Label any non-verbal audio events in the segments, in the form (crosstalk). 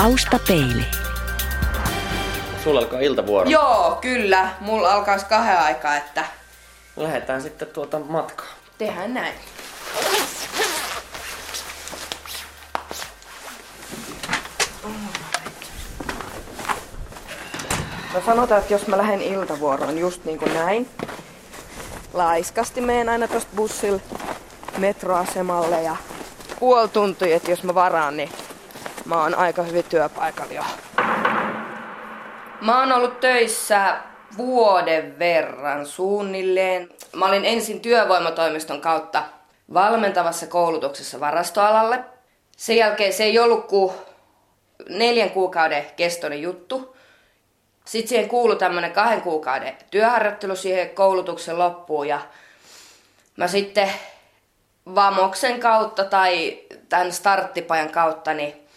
Taustapeili. Sulla alkaa iltavuoro. Joo, kyllä. Mulla alkaisi kahden aikaa, että Lähdetään sitten tuota matkaa. tehdään näin. No sanotaan, että jos mä lähden iltavuoroon just niin kuin näin, laiskasti menen aina tosta bussilla metroasemalle ja puoli tuntia, että jos mä varaan, niin mä oon aika hyvin työpaikalla jo. Mä oon ollut töissä vuoden verran suunnilleen. Mä olin ensin työvoimatoimiston kautta valmentavassa koulutuksessa varastoalalle. Sen jälkeen se ei ollut kuin neljän kuukauden kestoinen juttu. Sitten siihen kuului tämmönen kahden kuukauden työharjoittelu siihen koulutuksen loppuun ja mä sitten Vamoksen kautta tai tämän starttipajan kautta niin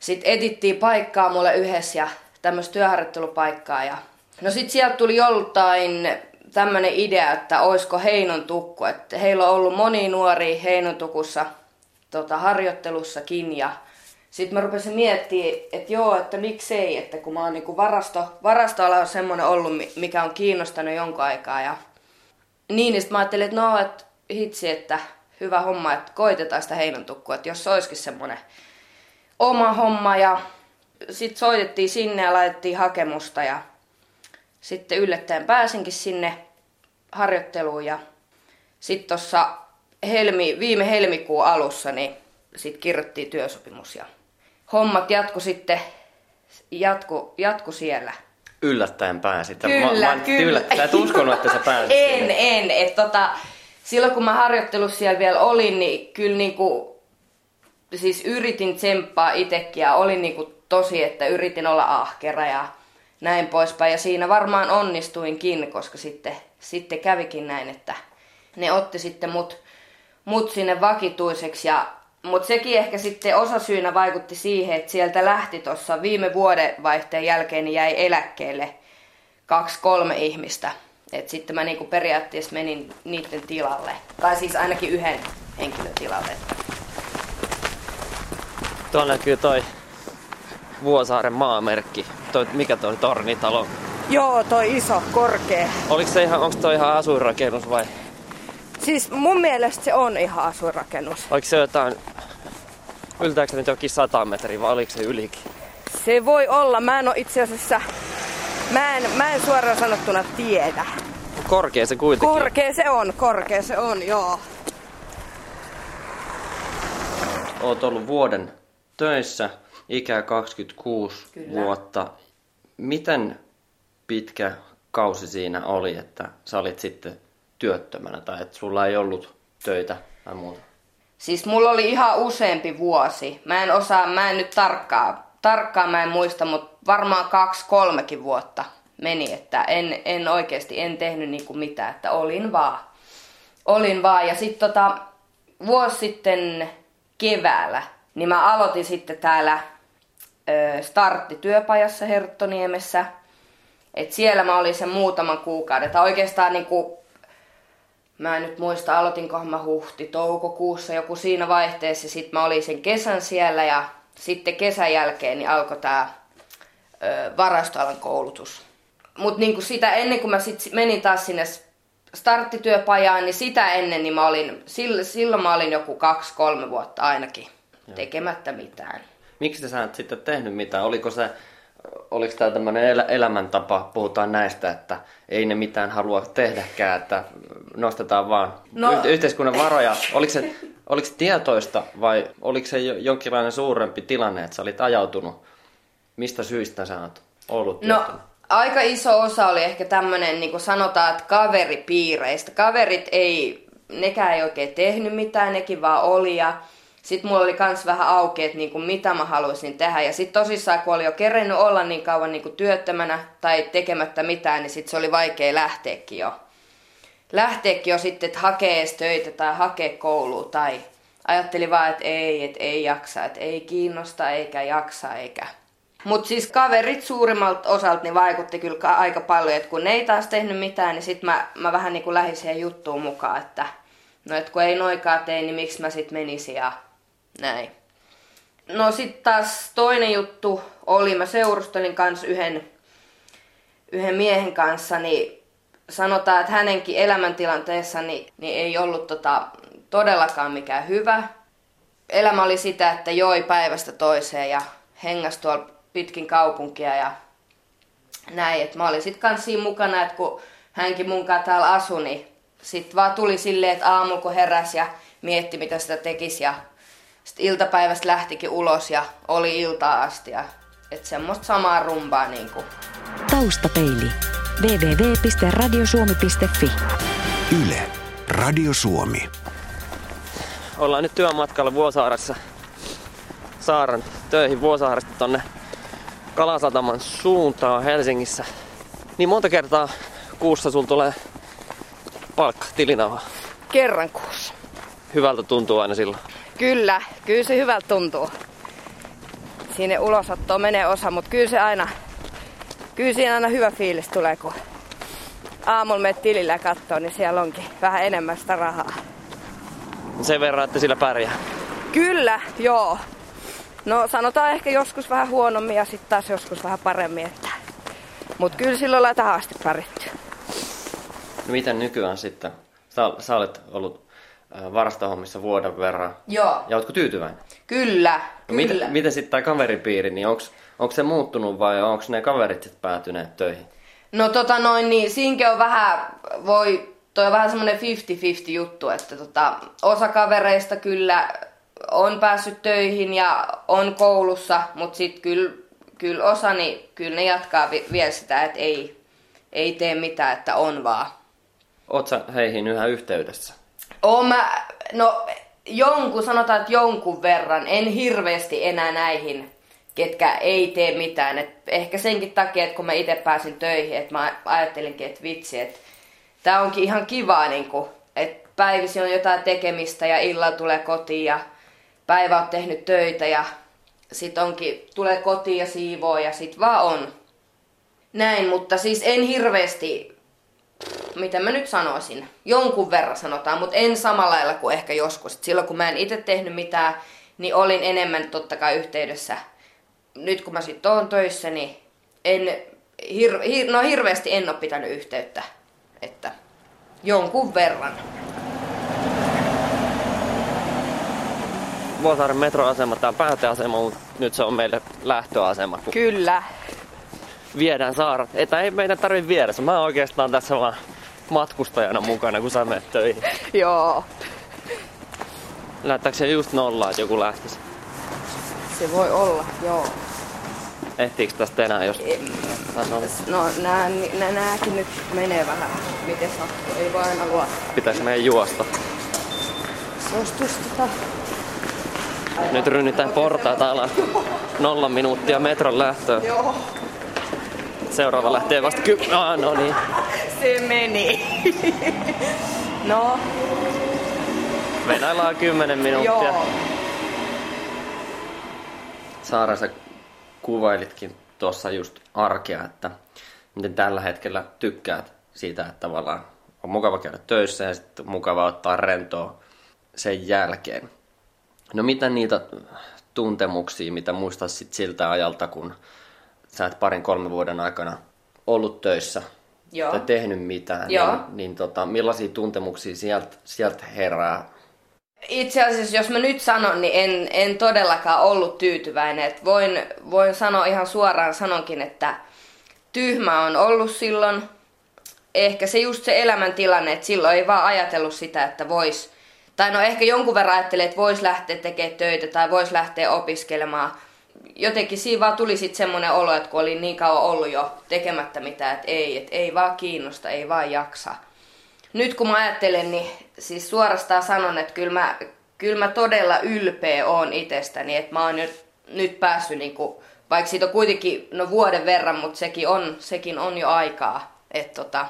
sitten etittiin paikkaa mulle yhdessä ja tämmöistä työharjoittelupaikkaa. Ja... No sit sieltä tuli joltain tämmönen idea, että oisko Heinon tukku. Että heillä on ollut moni nuori Heinon tukussa tota, harjoittelussakin ja sitten mä rupesin miettimään, että joo, että miksei, että kun mä oon niinku varasto, varastoala on semmoinen ollut, mi- mikä on kiinnostanut jonkun aikaa ja niin, niin sit mä ajattelin, että no, että hitsi, että hyvä homma, että koitetaan sitä Heinon tukkua, että jos se olisikin semmoinen oma homma ja sitten soitettiin sinne ja laitettiin hakemusta ja sitten yllättäen pääsinkin sinne harjoitteluun ja sitten tuossa helmi, viime helmikuun alussa niin sitten kirjoittiin työsopimus ja hommat jatku sitten jatku, jatku siellä. Yllättäen pääsit. Kyllä, mä, mä kyllä. Yllättäen. Sä et uskonut, että sä pääsit (laughs) En, sinne. en. Et tota, silloin kun mä harjoittelussa siellä vielä olin, niin kyllä niinku, siis yritin tsemppaa itsekin ja olin niinku tosi, että yritin olla ahkera ja näin poispäin. Ja siinä varmaan onnistuinkin, koska sitten, sitten kävikin näin, että ne otti sitten mut, mut sinne vakituiseksi. Ja, mutta sekin ehkä sitten osasyynä vaikutti siihen, että sieltä lähti tuossa viime vuoden vaihteen jälkeen niin jäi eläkkeelle kaksi kolme ihmistä. Et sitten mä niinku periaatteessa menin niiden tilalle. Tai siis ainakin yhden henkilön tilalle. Tuolla näkyy toi Vuosaaren maamerkki. Toi, mikä toi tornitalo? Joo, toi iso, korkea. Oliko se ihan, onko toi ihan asuinrakennus vai Siis mun mielestä se on ihan asuinrakennus. oliko se jotain, yltääkö se nyt jokin 100 metriä vai oliko se ylikin? Se voi olla. Mä en oo itse asiassa... Mä en, mä en suoraan sanottuna tiedä. Korkea se kuitenkin. on. Korkea se on, korkea se on, joo. Oot ollut vuoden töissä, ikä 26 Kyllä. vuotta. Miten pitkä kausi siinä oli, että sä olit sitten työttömänä tai että sulla ei ollut töitä tai muuta? Siis mulla oli ihan useampi vuosi. Mä en osaa, mä en nyt tarkkaa, tarkkaan mä en muista, mutta varmaan kaksi, kolmekin vuotta meni, että en, en oikeasti, en tehnyt niinku mitään, että olin vaan. Olin vaan ja sitten tota, vuosi sitten keväällä, niin mä aloitin sitten täällä ö, starttityöpajassa Herttoniemessä. Et siellä mä olin sen muutaman kuukauden. Tai oikeastaan niinku Mä en nyt muista, aloitinkohan mä huhti, toukokuussa, joku siinä vaihteessa. Sitten mä olin sen kesän siellä ja sitten kesän jälkeen niin alkoi tää ö, varastoalan koulutus. Mutta niinku sitä ennen kuin mä sit menin taas sinne starttityöpajaan, niin sitä ennen niin mä olin, silloin mä olin joku kaksi-kolme vuotta ainakin tekemättä mitään. Miksi sä et sitten tehnyt mitään? Oliko se, oliko tämä tämmöinen elä, elämäntapa, puhutaan näistä, että ei ne mitään halua tehdäkään, että nostetaan vaan No- no. yhteiskunnan varoja. Oliko se, oliko se tietoista vai oliko se jo- jonkinlainen suurempi tilanne, että sä olit ajautunut? Mistä syistä sä oot ollut No, aika iso osa oli ehkä tämmönen, niin kuin sanotaan, että kaveripiireistä. Kaverit ei, nekään ei oikein tehnyt mitään, nekin vaan oli ja sitten mulla oli kans vähän auki, että niinku, mitä mä haluaisin tehdä. Ja sitten tosissaan, kun oli jo kerennyt olla niin kauan niinku, työttömänä tai tekemättä mitään, niin sitten se oli vaikea lähteäkin jo. Lähteäkin jo sitten, että hakee edes töitä tai hakee koulua tai ajattelin vaan, että ei, että ei jaksa, että ei kiinnosta eikä jaksa eikä. Mutta siis kaverit suurimmalta osalta niin vaikutti kyllä ka- aika paljon, että kun ne ei taas tehnyt mitään, niin sitten mä, mä vähän niin kuin lähdin siihen juttuun mukaan, että no et kun ei noikaa tee, niin miksi mä sitten menisin ja näin. No sitten taas toinen juttu oli, mä seurustelin kanssa yhden, yhden miehen kanssa, niin sanotaan, että hänenkin elämäntilanteessa niin, niin ei ollut tota, todellakaan mikään hyvä. Elämä oli sitä, että joi päivästä toiseen ja hengas tuolla pitkin kaupunkia ja näin. Et mä olin sitten kanssa siinä mukana, että kun hänkin munkaan täällä asui, niin sitten vaan tuli silleen, että aamu kun heräsi ja mietti mitä sitä tekisi ja sitten iltapäivästä lähtikin ulos ja oli iltaa asti ja että semmoista samaa rumbaa niinku. Taustapeili. www.radiosuomi.fi Yle. Radio Suomi. Ollaan nyt työmatkalla Vuosaaressa Saaran töihin Vuosaaresta tonne Kalasataman suuntaan Helsingissä. Niin monta kertaa kuussa sul tulee palkka, tilinauha. Kerran kuussa. Hyvältä tuntuu aina silloin. Kyllä, kyllä se hyvältä tuntuu. Sinne ulosottoon menee osa, mutta kyllä se aina, kyllä siinä aina hyvä fiilis tulee, kun aamulla menet tilillä ja katsoo, niin siellä onkin vähän enemmän sitä rahaa. Sen verran, että sillä pärjää. Kyllä, joo. No sanotaan ehkä joskus vähän huonommin ja sitten taas joskus vähän paremmin. Että... Mutta kyllä silloin ollaan tähän asti pärjätty. No miten nykyään sitten? Sä, sä olet ollut varastohommissa vuoden verran. Joo. Ja ootko tyytyväinen? Kyllä, No kyllä. miten, miten sitten tämä kaveripiiri, niin onko se muuttunut vai onko ne kaverit sitten päätyneet töihin? No tota noin, niin siinkin on vähän, voi, toi on vähän semmonen 50-50 juttu, että tota, osa kavereista kyllä on päässyt töihin ja on koulussa, mutta sitten kyllä, kyllä osa, niin kyllä ne jatkaa vi- vielä sitä, että ei, ei tee mitään, että on vaan. Oot sä heihin yhä yhteydessä? Oon mä, no jonkun, sanotaan, että jonkun verran, en hirveästi enää näihin, ketkä ei tee mitään. Et ehkä senkin takia, että kun mä itse pääsin töihin, että mä ajattelinkin, että vitsi, että tää onkin ihan kivaa, niin että päivisin on jotain tekemistä ja illalla tulee kotiin ja päivä on tehnyt töitä ja sit onkin, tulee kotiin ja siivoo ja sit vaan on. Näin, mutta siis en hirveästi miten mä nyt sanoisin, jonkun verran sanotaan, mutta en samalla lailla kuin ehkä joskus. Et silloin kun mä en itse tehnyt mitään, niin olin enemmän totta kai yhteydessä. Nyt kun mä sitten oon töissä, niin en, hir, hir, no hirveästi en ole pitänyt yhteyttä. Että jonkun verran. Vuosaaren metroasema, tämä on pääteasema, mutta nyt se on meille lähtöasema, Kyllä. Viedään saarat. Että ei meidän tarvitse viedä, mä oon oikeastaan tässä vaan matkustajana mukana, kun sä menet töihin. (laughs) Joo. Näyttääkö se just nollaa, että joku lähtisi? Se voi olla, joo. Ehtiikö tästä enää, jos sanon, No nää, nää, nääkin nyt menee vähän, miten sattuu. Ei voi aina luottaa. pitäisi meidän juosta? Suostus tota... Nyt rynnytään portaita alas. Nolla minuuttia metron lähtöön. Joo. Seuraava lähtee vasta ky... Ah, no niin. Se meni. no, Venaillaan 10 minuuttia. joo. Saara, sä kuvailitkin tuossa just arkea, että miten tällä hetkellä tykkäät siitä, että tavallaan on mukava käydä töissä ja sitten mukava ottaa rentoa sen jälkeen. No mitä niitä tuntemuksia, mitä muistaisit siltä ajalta, kun sä et parin kolmen vuoden aikana ollut töissä Joo. tai tehnyt mitään, Joo. niin, niin tota, millaisia tuntemuksia sieltä, sieltä herää? Itse asiassa, jos mä nyt sanon, niin en, en todellakaan ollut tyytyväinen. Et voin, voin sanoa ihan suoraan sanonkin, että tyhmä on ollut silloin. Ehkä se just se elämäntilanne, että silloin ei vaan ajatellut sitä, että vois, tai no ehkä jonkun verran ajattelee, että vois lähteä tekemään töitä tai vois lähteä opiskelemaan. Jotenkin siinä vaan tuli sitten semmoinen olo, että kun oli niin kauan ollut jo tekemättä mitään, että ei, että ei vaan kiinnosta, ei vaan jaksa. Nyt kun mä ajattelen, niin siis suorastaan sanon, että kyllä mä, kyllä mä todella ylpeä oon itsestäni, että mä oon nyt, nyt päässyt, niin kuin, vaikka siitä on kuitenkin no vuoden verran, mutta sekin on, sekin on jo aikaa, että tota,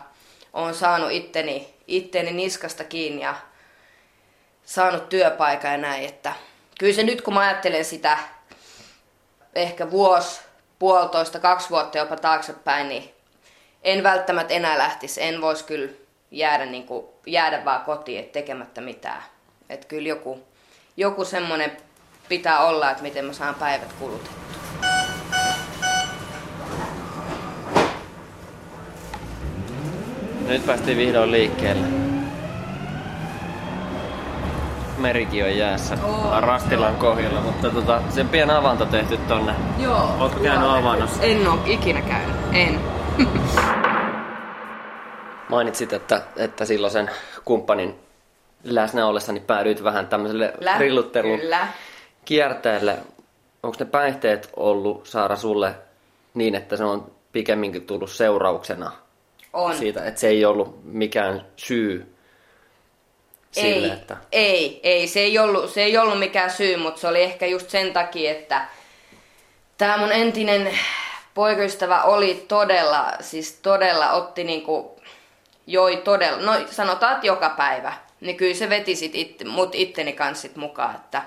oon saanut itteni, itteni niskasta kiinni ja saanut työpaikan ja näin, että kyllä se nyt kun mä ajattelen sitä ehkä vuosi, puolitoista, kaksi vuotta jopa taaksepäin, niin en välttämättä enää lähtisi. En voisi kyllä jäädä, niin kuin, jäädä vaan kotiin, et tekemättä mitään. Että kyllä joku, joku semmoinen pitää olla, että miten mä saan päivät kulutettua. Nyt päästiin vihdoin liikkeelle. Merikin on jäässä. Oo, Rastilla on kohjalla, mutta tota, sen pieni avanto tehty tonne. Joo. Ootko käynyt avannossa? En oo ikinä käynyt. En. (laughs) Mainitsit, että, että silloin sen kumppanin läsnä ollessani päädyit vähän tämmöiselle Lä- Kyllä. kierteelle. Onko ne päihteet ollut, Saara, sulle niin, että se on pikemminkin tullut seurauksena On. siitä, että se ei ollut mikään syy sille, ei, että... ei, ei, se ei, ollut, se ei ollut mikään syy, mutta se oli ehkä just sen takia, että tämä mun entinen poikaystävä oli todella, siis todella otti niinku, joi todella, no sanotaan, että joka päivä. Niin kyllä se veti sit it, mut itteni kanssa sit mukaan, että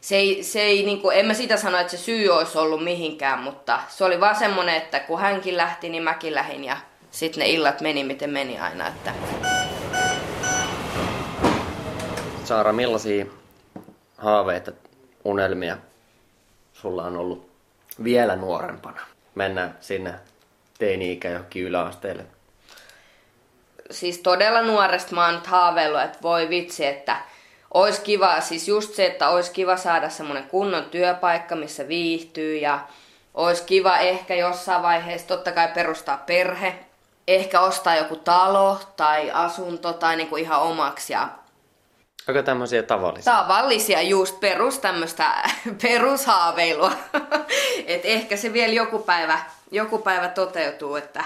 se ei, se ei niinku, en mä sitä sano, että se syy olisi ollut mihinkään, mutta se oli vaan semmonen, että kun hänkin lähti, niin mäkin lähdin ja sitten ne illat meni miten meni aina, että Saara, millaisia haaveita, unelmia sulla on ollut vielä nuorempana? Mennään sinne teini-ikä johonkin yläasteelle. siis todella nuoresta mä oon nyt haaveillut, että voi vitsi, että olisi kiva, siis just se, että olisi kiva saada semmoinen kunnon työpaikka, missä viihtyy ja olisi kiva ehkä jossain vaiheessa totta kai perustaa perhe, ehkä ostaa joku talo tai asunto tai niinku ihan omaksi ja Aika tämmöisiä tavallisia. tavallisia just perus tämmöistä (laughs) perushaaveilua. (laughs) Et ehkä se vielä joku päivä, joku päivä toteutuu, että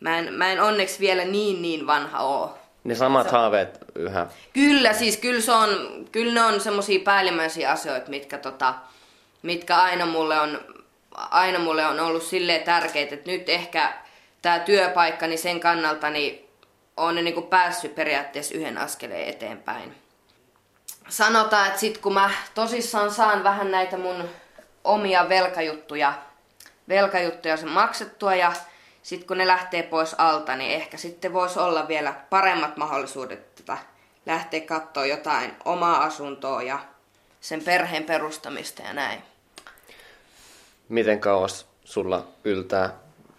mä en, mä en onneksi vielä niin niin vanha oo. Ne samat haaveet yhä. Kyllä, siis kyllä, se on, kyllä ne on semmoisia päällimmäisiä asioita, mitkä, tota, mitkä aina, mulle on, aina mulle on ollut silleen tärkeitä, että nyt ehkä tämä työpaikka, niin sen kannalta niin on ne niinku päässyt periaatteessa yhden askeleen eteenpäin. Sanotaan, että sit kun mä tosissaan saan vähän näitä mun omia velkajuttuja, velkajuttuja sen maksettua ja sitten kun ne lähtee pois alta, niin ehkä sitten voisi olla vielä paremmat mahdollisuudet tätä lähteä katsoa jotain omaa asuntoa ja sen perheen perustamista ja näin. Miten kauas sulla yltää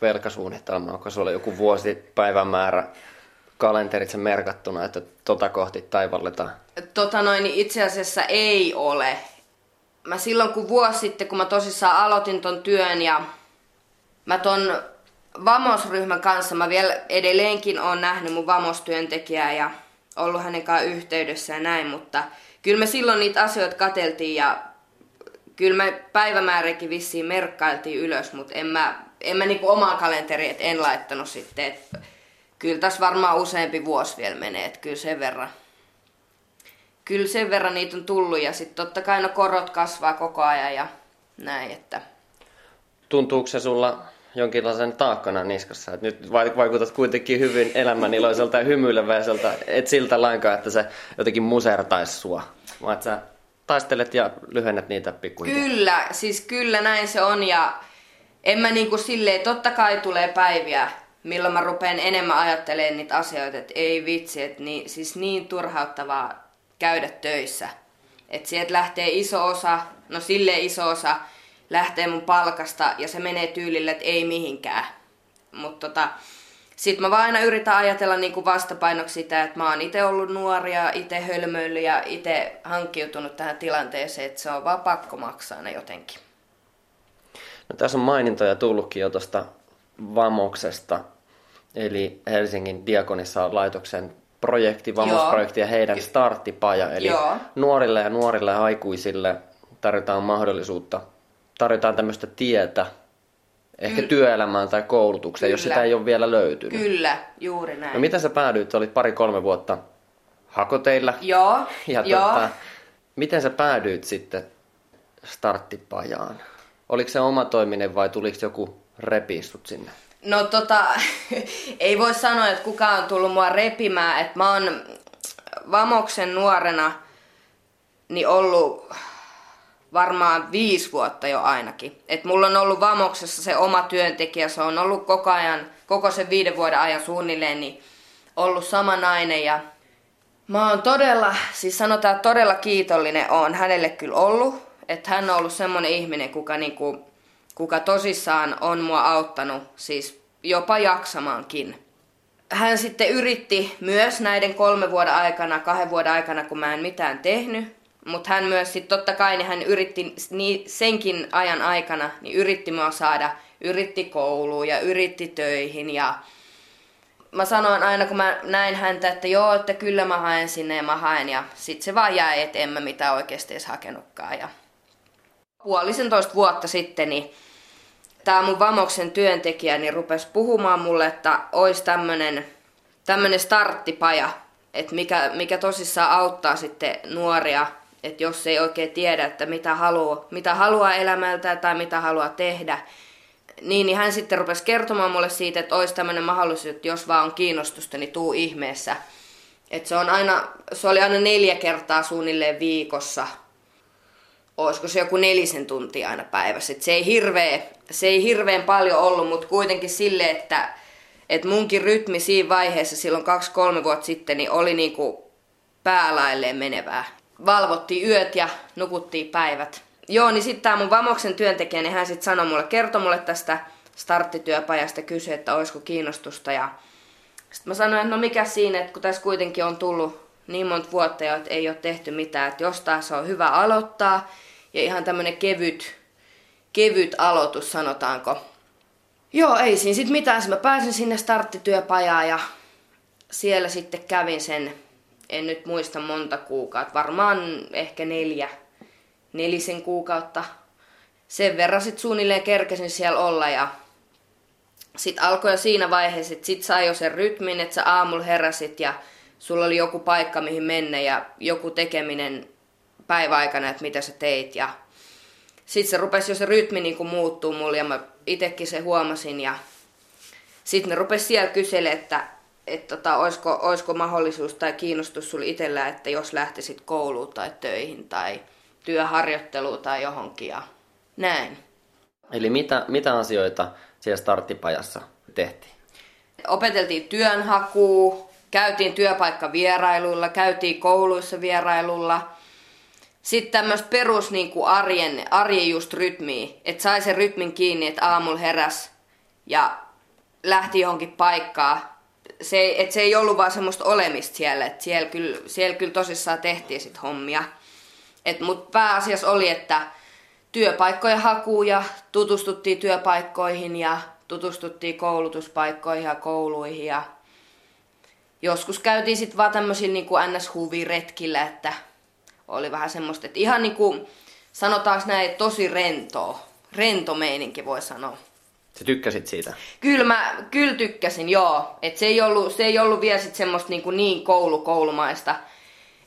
velkasuunnitelma? Onko sulla joku vuosipäivämäärä kalenteritse merkattuna, että tota kohti taivalletaan? Tota noin, niin itse asiassa ei ole. Mä silloin kun vuosi sitten, kun mä tosissaan aloitin ton työn ja mä ton Vamos-ryhmän kanssa, mä vielä edelleenkin on nähnyt mun Vamos-työntekijää ja ollut hänen kanssaan yhteydessä ja näin, mutta kyllä me silloin niitä asioita kateltiin ja kyllä me päivämääräkin vissiin merkkailtiin ylös, mutta en mä, en mä niinku omaa kalenteriin, et en laittanut sitten, et kyllä tässä varmaan useampi vuosi vielä menee, että kyllä sen verran kyllä sen verran niitä on tullut ja sitten totta kai no korot kasvaa koko ajan ja näin, että Tuntuuko se sulla jonkinlaisen taakkana niskassa? Et nyt vai- vaikutat kuitenkin hyvin elämäniloiselta ja hymyileväiseltä, et siltä lainkaan, että se jotenkin musertaisi sua, vaan että sä taistelet ja lyhennät niitä pikkuhiljaa. kyllä, siis kyllä näin se on ja en mä niinku silleen, totta kai tulee päiviä, milloin mä rupean enemmän ajattelemaan niitä asioita, että ei vitsi, että niin, siis niin turhauttavaa käydä töissä. Että sieltä lähtee iso osa, no sille iso osa, lähtee mun palkasta ja se menee tyylille, että ei mihinkään. Mutta tota, sit mä vaan aina yritän ajatella niinku vastapainoksi sitä, että mä oon itse ollut nuori ja itse hölmöillyt ja itse hankkiutunut tähän tilanteeseen, että se on vaan pakko maksaa ne jotenkin. No, tässä on mainintoja tullutkin jo tuosta Vamoksesta, eli Helsingin Diakonissa laitoksen projekti, Vamos-projekti ja heidän starttipaja. Eli Joo. nuorille ja nuorille aikuisille tarjotaan mahdollisuutta, tarjotaan tämmöistä tietä, ehkä työelämään tai koulutukseen, jos Kyllä. sitä ei ole vielä löytynyt. Kyllä, juuri näin. No mitä sä päädyit? Olit pari-kolme vuotta hakoteilla. Joo, Ja joo. tota, miten sä päädyit sitten starttipajaan? Oliko se oma toiminen vai tuliko joku repiissut sinne? No tota, (laughs) ei voi sanoa, että kukaan on tullut mua repimään, että mä oon Vamoksen nuorena niin ollut varmaan viisi vuotta jo ainakin. Et mulla on ollut Vamoksessa se oma työntekijä, se on ollut koko ajan, koko sen viiden vuoden ajan suunnilleen, niin ollut sama nainen ja Mä oon todella, siis sanotaan todella kiitollinen on hänelle kyllä ollut. Että hän on ollut semmonen ihminen, kuka, niinku, kuka tosissaan on mua auttanut, siis jopa jaksamaankin. Hän sitten yritti myös näiden kolme vuoden aikana, kahden vuoden aikana, kun mä en mitään tehnyt. Mutta hän myös sitten totta kai, niin hän yritti niin senkin ajan aikana, niin yritti mua saada, yritti kouluun ja yritti töihin ja mä sanoin aina, kun mä näin häntä, että joo, että kyllä mä haen sinne ja mä haen. Ja sit se vaan jäi, että en mä mitään oikeasti edes hakenutkaan. Ja puolisentoista vuotta sitten, niin tämä mun Vamoksen työntekijä niin rupesi puhumaan mulle, että olisi tämmönen, tämmönen starttipaja, että mikä, mikä tosissaan auttaa sitten nuoria, että jos ei oikein tiedä, että mitä haluaa, mitä haluaa elämältä tai mitä haluaa tehdä, niin, niin hän sitten rupesi kertomaan mulle siitä, että olisi tämmöinen mahdollisuus, että jos vaan on kiinnostusta, niin tuu ihmeessä. Että se, on aina, se oli aina neljä kertaa suunnilleen viikossa. Olisiko se joku nelisen tuntia aina päivässä. Et se, ei hirveä, se ei hirveän paljon ollut, mutta kuitenkin sille, että, että munkin rytmi siinä vaiheessa silloin kaksi-kolme vuotta sitten niin oli niinku päälailleen menevää. Valvottiin yöt ja nukuttiin päivät. Joo, niin sitten tämä mun Vamoksen työntekijä, niin hän sitten sanoi mulle, kertoi mulle tästä starttityöpajasta, kysyi, että olisiko kiinnostusta. Ja sitten mä sanoin, että no mikä siinä, että kun tässä kuitenkin on tullut niin monta vuotta jo, että ei ole tehty mitään, että jostain se on hyvä aloittaa. Ja ihan tämmönen kevyt, kevyt aloitus, sanotaanko. Joo, ei siinä sitten mitään. Mä pääsin sinne starttityöpajaan ja siellä sitten kävin sen, en nyt muista monta kuukautta, varmaan ehkä neljä, nelisen kuukautta. Sen verran sitten suunnilleen kerkesin siellä olla ja sitten alkoi jo siinä vaiheessa, että sit sai jo sen rytmin, että sä aamulla heräsit ja sulla oli joku paikka mihin mennä ja joku tekeminen päiväaikana, että mitä sä teit ja sitten se rupesi jo se rytmi niin kuin muuttuu mulle ja mä itekin se huomasin ja sitten ne rupesi siellä kyselemään, että, että tota, olisiko, olisiko mahdollisuus tai kiinnostus sulla itsellä, että jos lähtisit kouluun tai töihin tai työharjoitteluun tai johonkin ja näin. Eli mitä, mitä asioita siellä starttipajassa tehtiin? Opeteltiin työnhakua, käytiin työpaikkavierailulla, käytiin kouluissa vierailulla. Sitten tämmöistä perus niin kuin arjen, arjen just rytmiä, että sai sen rytmin kiinni, että aamulla heräs ja lähti johonkin paikkaan. Se, että se ei ollut vaan semmoista olemista siellä, että siellä kyllä, siellä kyllä tosissaan tehtiin sit hommia. Mutta pääasiassa oli, että työpaikkoja hakuu ja tutustuttiin työpaikkoihin ja tutustuttiin koulutuspaikkoihin ja kouluihin ja joskus käytiin sitten vaan tämmöisillä niin NS-huviretkillä, että oli vähän semmoista, että ihan niin kuin sanotaanko näin, tosi rentoa. Rento meininki voi sanoa. Sä tykkäsit siitä? Kyllä mä kyllä tykkäsin, joo. Et se, ei ollut, se ei ollut vielä sit semmoista niin, kuin niin koulu-koulumaista.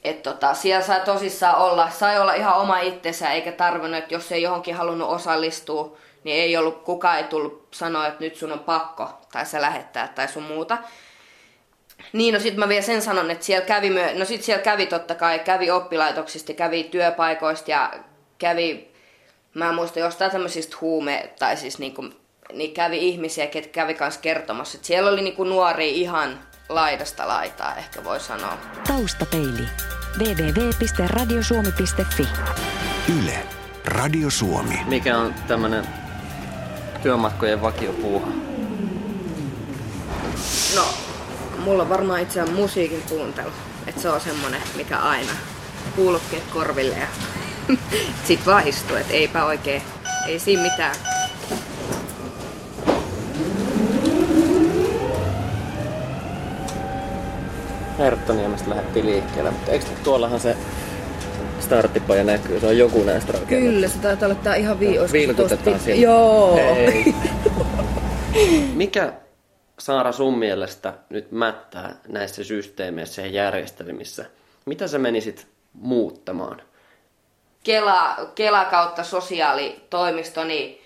Että tota, siellä sai tosissaan olla, sai olla ihan oma itsensä, eikä tarvinnut, että jos ei johonkin halunnut osallistua, niin ei ollut, kukaan ei tullut sanoa, että nyt sun on pakko, tai sä lähettää, tai sun muuta. Niin, no sit mä vielä sen sanon, että siellä kävi, myö, no sit siellä kävi totta kai, kävi oppilaitoksista, kävi työpaikoista ja kävi, mä muistan jostain tämmöisistä huume, tai siis niinku, niin kävi ihmisiä, ketkä kävi kanssa kertomassa, että siellä oli niinku nuori ihan laidasta laitaa, ehkä voi sanoa. Taustapeili. www.radiosuomi.fi Yle, Radio Suomi. Mikä on tämmönen työmatkojen vakiopuuha? No, mulla on varmaan itse asiassa musiikin kuuntelu. Että se on semmonen, mikä aina kuulokkeet korville ja (laughs) sit vaan istuu, että eipä oikein, ei siinä mitään. Herttoniemestä lähdettiin liikkeelle, mutta eikö tuollahan se starttipaja näkyy? Se on joku näistä rakennuksista. Kyllä, se taitaa olla tää ihan vii... Vilkutetaan siellä. Joo. (laughs) Mikä Saara sun mielestä nyt mättää näissä systeemeissä ja järjestelmissä? Mitä sä menisit muuttamaan? Kela, Kela kautta sosiaalitoimisto, niin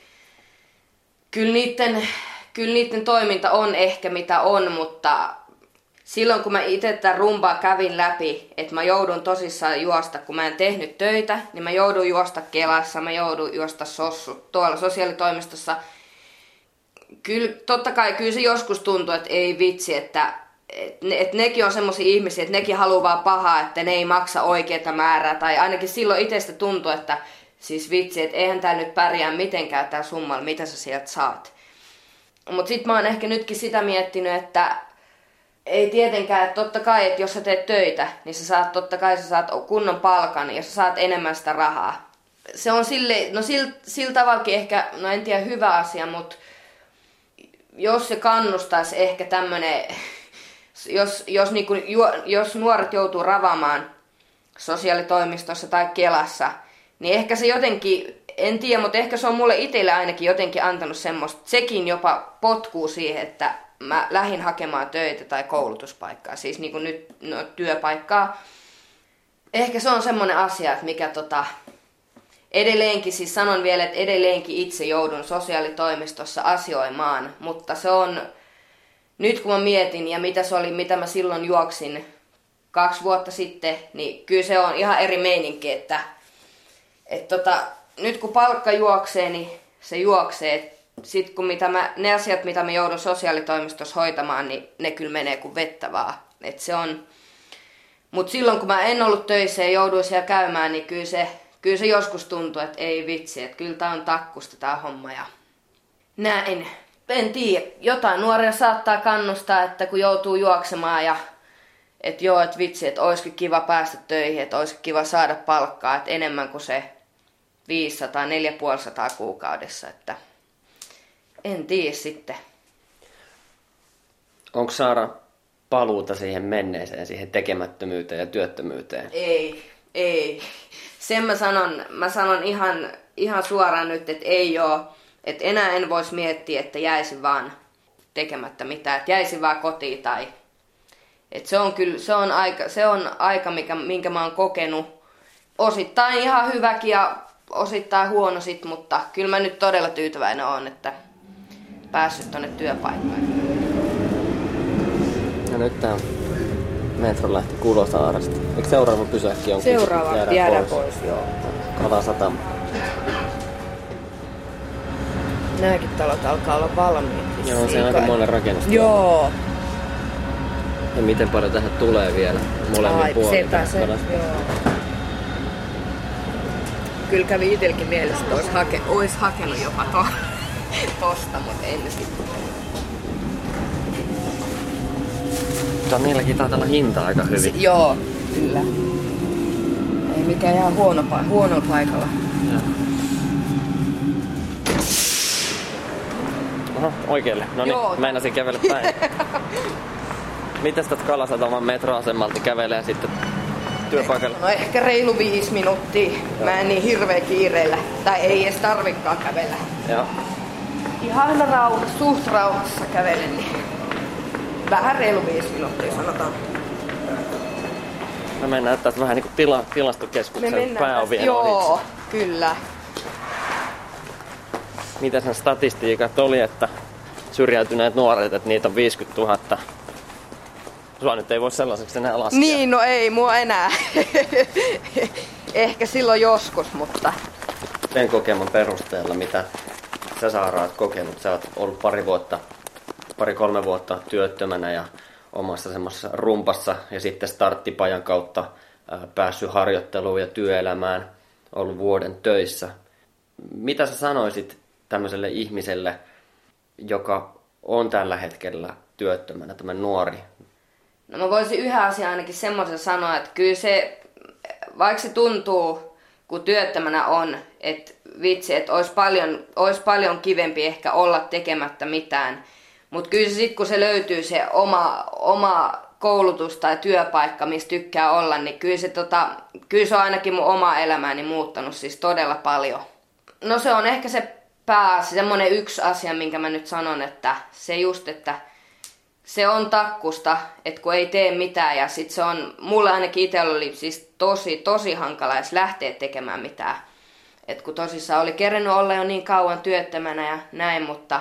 kyllä niiden, kyllä niiden toiminta on ehkä mitä on, mutta silloin kun mä itse tätä rumbaa kävin läpi, että mä joudun tosissaan juosta, kun mä en tehnyt töitä, niin mä joudun juosta Kelassa, mä joudun juosta sossu, tuolla sosiaalitoimistossa. Kyllä, totta kai kyllä se joskus tuntuu, että ei vitsi, että et, ne, et nekin on semmoisia ihmisiä, että nekin haluaa pahaa, että ne ei maksa oikeita määrää. Tai ainakin silloin itsestä tuntuu, että siis vitsi, että eihän tää nyt pärjää mitenkään tää summa, mitä sä sieltä saat. Mutta sitten mä oon ehkä nytkin sitä miettinyt, että ei tietenkään, että totta kai, että jos sä teet töitä, niin sä saat, totta kai sä saat kunnon palkan ja sä saat enemmän sitä rahaa. Se on sille, no sillä sil tavallakin ehkä, no en tiedä hyvä asia, mutta jos se kannustaisi ehkä tämmönen, jos, jos, niinku, jos nuoret joutuu ravaamaan sosiaalitoimistossa tai Kelassa, niin ehkä se jotenkin, en tiedä, mutta ehkä se on mulle itselle ainakin jotenkin antanut semmoista, sekin jopa potkuu siihen, että mä lähdin hakemaan töitä tai koulutuspaikkaa, siis niin kuin nyt no, työpaikkaa. Ehkä se on semmoinen asia, että mikä tota, edelleenkin, siis sanon vielä, että edelleenkin itse joudun sosiaalitoimistossa asioimaan, mutta se on, nyt kun mä mietin ja mitä se oli, mitä mä silloin juoksin kaksi vuotta sitten, niin kyllä se on ihan eri meininki, että et tota, nyt kun palkka juoksee, niin se juoksee. Sitten kun mitä mä, ne asiat, mitä mä joudun sosiaalitoimistossa hoitamaan, niin ne kyllä menee kuin vettä vaan. Et se on... Mutta silloin kun mä en ollut töissä ja jouduin siellä käymään, niin kyllä se, kyllä se joskus tuntui, että ei vitsi, että kyllä tää on takkusta tää homma ja näin. En tiedä, jotain nuoria saattaa kannustaa, että kun joutuu juoksemaan ja että joo, että vitsi, että olisikin kiva päästä töihin, että olisikin kiva saada palkkaa, että enemmän kuin se 500, 450 kuukaudessa, että en tiedä sitten. Onko Saara paluuta siihen menneeseen, siihen tekemättömyyteen ja työttömyyteen? Ei, ei. Sen mä sanon, mä sanon ihan, ihan suoraan nyt, että ei oo. Että enää en voisi miettiä, että jäisi vaan tekemättä mitään, että jäisi vaan kotiin tai... Et se on kyllä, se on aika, se on aika mikä, minkä mä oon kokenut. Osittain ihan hyväkin ja osittain huono sit, mutta kyllä mä nyt todella tyytyväinen on, että päässyt tonne työpaikkaan. Ja nyt tää metro lähti Kulosaaresta. Eikö seuraava pysäkki on? Seuraava jäädään jäädään pois, joo. Kalasatama. Nämäkin talot alkaa olla valmiit. Joo, se on aika monen rakennus. Joo. Ja miten paljon tähän tulee vielä molemmin Ai, puolin. sepä se, joo. Kyllä kävi itselläkin mielessä, että olisi, hake, olisi hakenut jopa to, (laughs) tosta, mutta en sitten. Mutta niilläkin taitaa olla hinta aika hyvin. Si- joo, kyllä. Ei mikään ihan huono, huono paikalla. Joo. Oho, oikealle. No Joo. niin, meinasin kävellä päin. (laughs) Miten tästä Kalasataman metroasemalta kävelee sitten työpaikalle? No ehkä reilu viisi minuuttia. Mä en niin hirveä kiireellä. Tai ei edes tarvikaan kävellä. Joo. Ihan rauhassa, suht rauhassa kävelen. Niin vähän reilu viisi minuuttia sanotaan. Me mennään tästä vähän niin kuin tila, tilastokeskuksen pääovien Joo, ohi. kyllä. Mitä sen statistiikat oli, että syrjäytyneet nuoret, että niitä on 50 000. Sua nyt ei voi sellaiseksi enää laskea. Niin, no ei mua enää. (laughs) Ehkä silloin joskus, mutta Sen kokeman perusteella, mitä sä Saara oot kokenut. Sä oot ollut pari vuotta, pari-kolme vuotta työttömänä ja omassa semmoisessa rumpassa ja sitten starttipajan kautta ää, päässyt harjoitteluun ja työelämään, ollut vuoden töissä. Mitä sä sanoisit tämmöiselle ihmiselle, joka on tällä hetkellä työttömänä, tämä nuori? No mä voisin yhden asian ainakin semmoisen sanoa, että kyllä se, vaikka se tuntuu, kun työttömänä on, että vitsi, että olisi paljon, olisi paljon kivempi ehkä olla tekemättä mitään. Mutta kyllä sitten, kun se löytyy se oma, oma koulutus tai työpaikka, missä tykkää olla, niin kyllä se, tota, kyllä se on ainakin mun oma elämääni muuttanut siis todella paljon. No se on ehkä se pääasia, semmoinen yksi asia, minkä mä nyt sanon, että se just, että se on takkusta, että kun ei tee mitään ja sit se on, mulle ainakin itsellä oli siis tosi, tosi hankala edes lähteä tekemään mitään. Et kun tosissaan oli kerennyt olla jo niin kauan työttömänä ja näin, mutta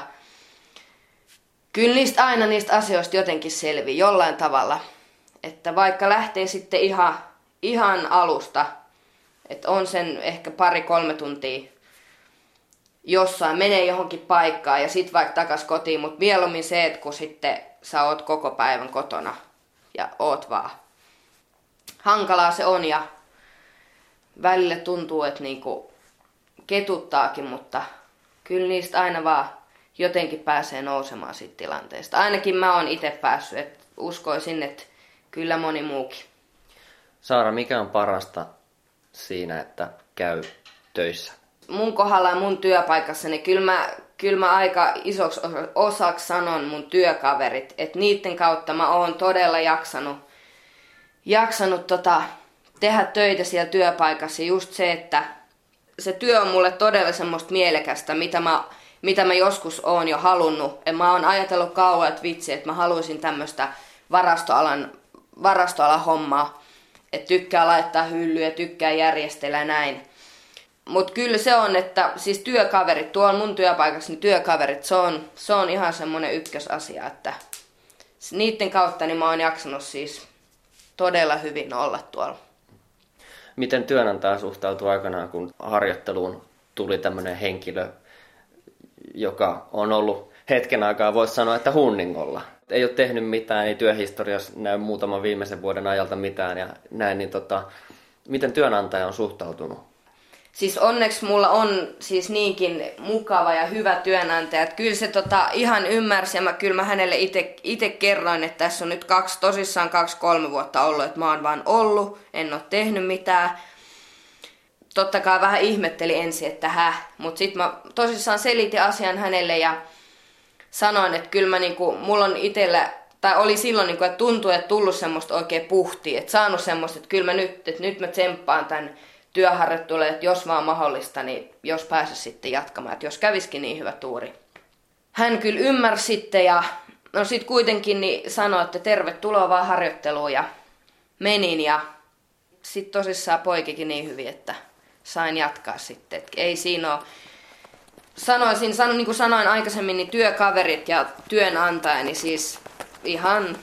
kyllä niistä aina niistä asioista jotenkin selvii jollain tavalla. Että vaikka lähtee sitten ihan, ihan alusta, että on sen ehkä pari-kolme tuntia jossain, menee johonkin paikkaan ja sitten vaikka takas kotiin, mutta mieluummin se, että kun sitten sä oot koko päivän kotona ja oot vaan. Hankalaa se on ja välillä tuntuu, että niinku ketuttaakin, mutta kyllä niistä aina vaan jotenkin pääsee nousemaan siitä tilanteesta. Ainakin mä oon itse päässyt, että uskoisin, että kyllä moni muukin. Saara, mikä on parasta siinä, että käy töissä? Mun kohdalla ja mun työpaikassa, niin kyllä mä, kyllä mä aika isoksi osaksi sanon mun työkaverit, että niiden kautta mä oon todella jaksanut, jaksanut tota, tehdä töitä siellä työpaikassa. Just se, että se työ on mulle todella semmoista mielekästä, mitä mä, mitä mä joskus oon jo halunnut. Ja mä oon ajatellut kauan, että vitsi, että mä haluaisin tämmöistä varastoalan, varastoalan hommaa. Että tykkää laittaa hyllyjä, tykkää järjestellä näin. Mutta kyllä se on, että siis työkaverit, tuolla mun työpaikassa, niin työkaverit, se on, se on ihan semmoinen ykkösasia, että niiden kautta niin mä oon jaksanut siis todella hyvin olla tuolla. Miten työnantaja suhtautui aikanaan, kun harjoitteluun tuli tämmöinen henkilö, joka on ollut hetken aikaa, voisi sanoa, että hunningolla. Ei ole tehnyt mitään, ei työhistoriassa näy muutaman viimeisen vuoden ajalta mitään ja näin, niin tota, miten työnantaja on suhtautunut? Siis onneksi mulla on siis niinkin mukava ja hyvä työnantaja, että kyllä se tota ihan ymmärsi ja mä, kyllä mä hänelle itse kerroin, että tässä on nyt kaksi, tosissaan kaksi-kolme vuotta ollut, että mä oon vaan ollut, en ole tehnyt mitään. Totta kai vähän ihmetteli ensin, että häh, mutta sitten mä tosissaan selitin asian hänelle ja sanoin, että kyllä mä niinku, mulla on itsellä, tai oli silloin niinku, että tuntui, että tullut semmoista oikein puhtia, että saanut semmoista, että kyllä mä nyt, että nyt mä tsemppaan tämän työharjoittelulle, että jos vaan mahdollista, niin jos pääse sitten jatkamaan, että jos käviskin niin hyvä tuuri. Hän kyllä ymmärsi sitten ja no sit kuitenkin niin sanoi, että tervetuloa vaan harjoitteluun ja menin ja sitten tosissaan poikikin niin hyvin, että sain jatkaa sitten. Et ei siinä ole, sanoisin, sano, niin kuin sanoin aikaisemmin, niin työkaverit ja työnantaja, niin siis ihan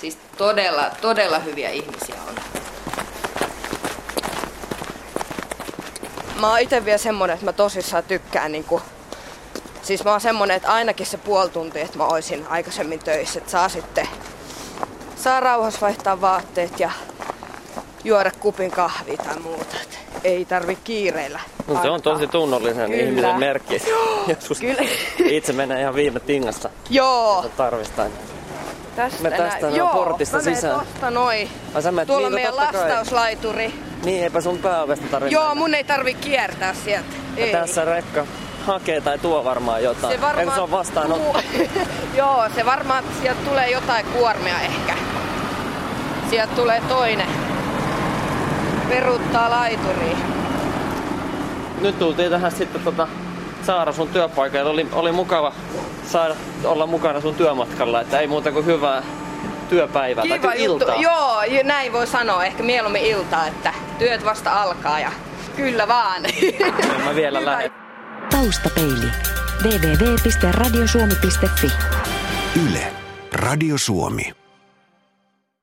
siis todella, todella hyviä ihmisiä on. Mä oon itse vielä semmonen, että mä tosissaan tykkään niinku Siis mä oon semmonen, että ainakin se puoli tuntia, että mä oisin aikaisemmin töissä, että saa sitten saa rauhassa vaihtaa vaatteet ja juoda kupin kahvia tai muuta. Et ei tarvi kiireillä. No, se on tosi tunnollisen Kyllä. ihmisen merkki. Joskus Kyllä. itse menee ihan viime tingassa. Joo. Tarvistaan. Tästä me tästä näin. Joo, portista mä sisään. tosta noin. Ai, sä Tuolla niin, on meidän lastauslaituri. Niin, eipä sun pääovesta tarvitse. Joo, mun ei tarvi kiertää sieltä. Ei. Tässä rekka hakee tai tuo varmaan jotain. Se varmaan... Eikö se on vastaan (laughs) Joo, se varmaan, sieltä tulee jotain kuormia ehkä. Sieltä tulee toinen. Peruttaa laituriin. Nyt tultiin tähän sitten tota Saara sun työpaikalle. Oli, oli mukava saada olla mukana sun työmatkalla, että ei muuta kuin hyvää työpäivää Kiva tai juttu. iltaa. Joo, näin voi sanoa. Ehkä mieluummin iltaa, että työt vasta alkaa ja kyllä vaan. mä vielä lähden. Taustapeili. www.radiosuomi.fi Yle. Radio Suomi.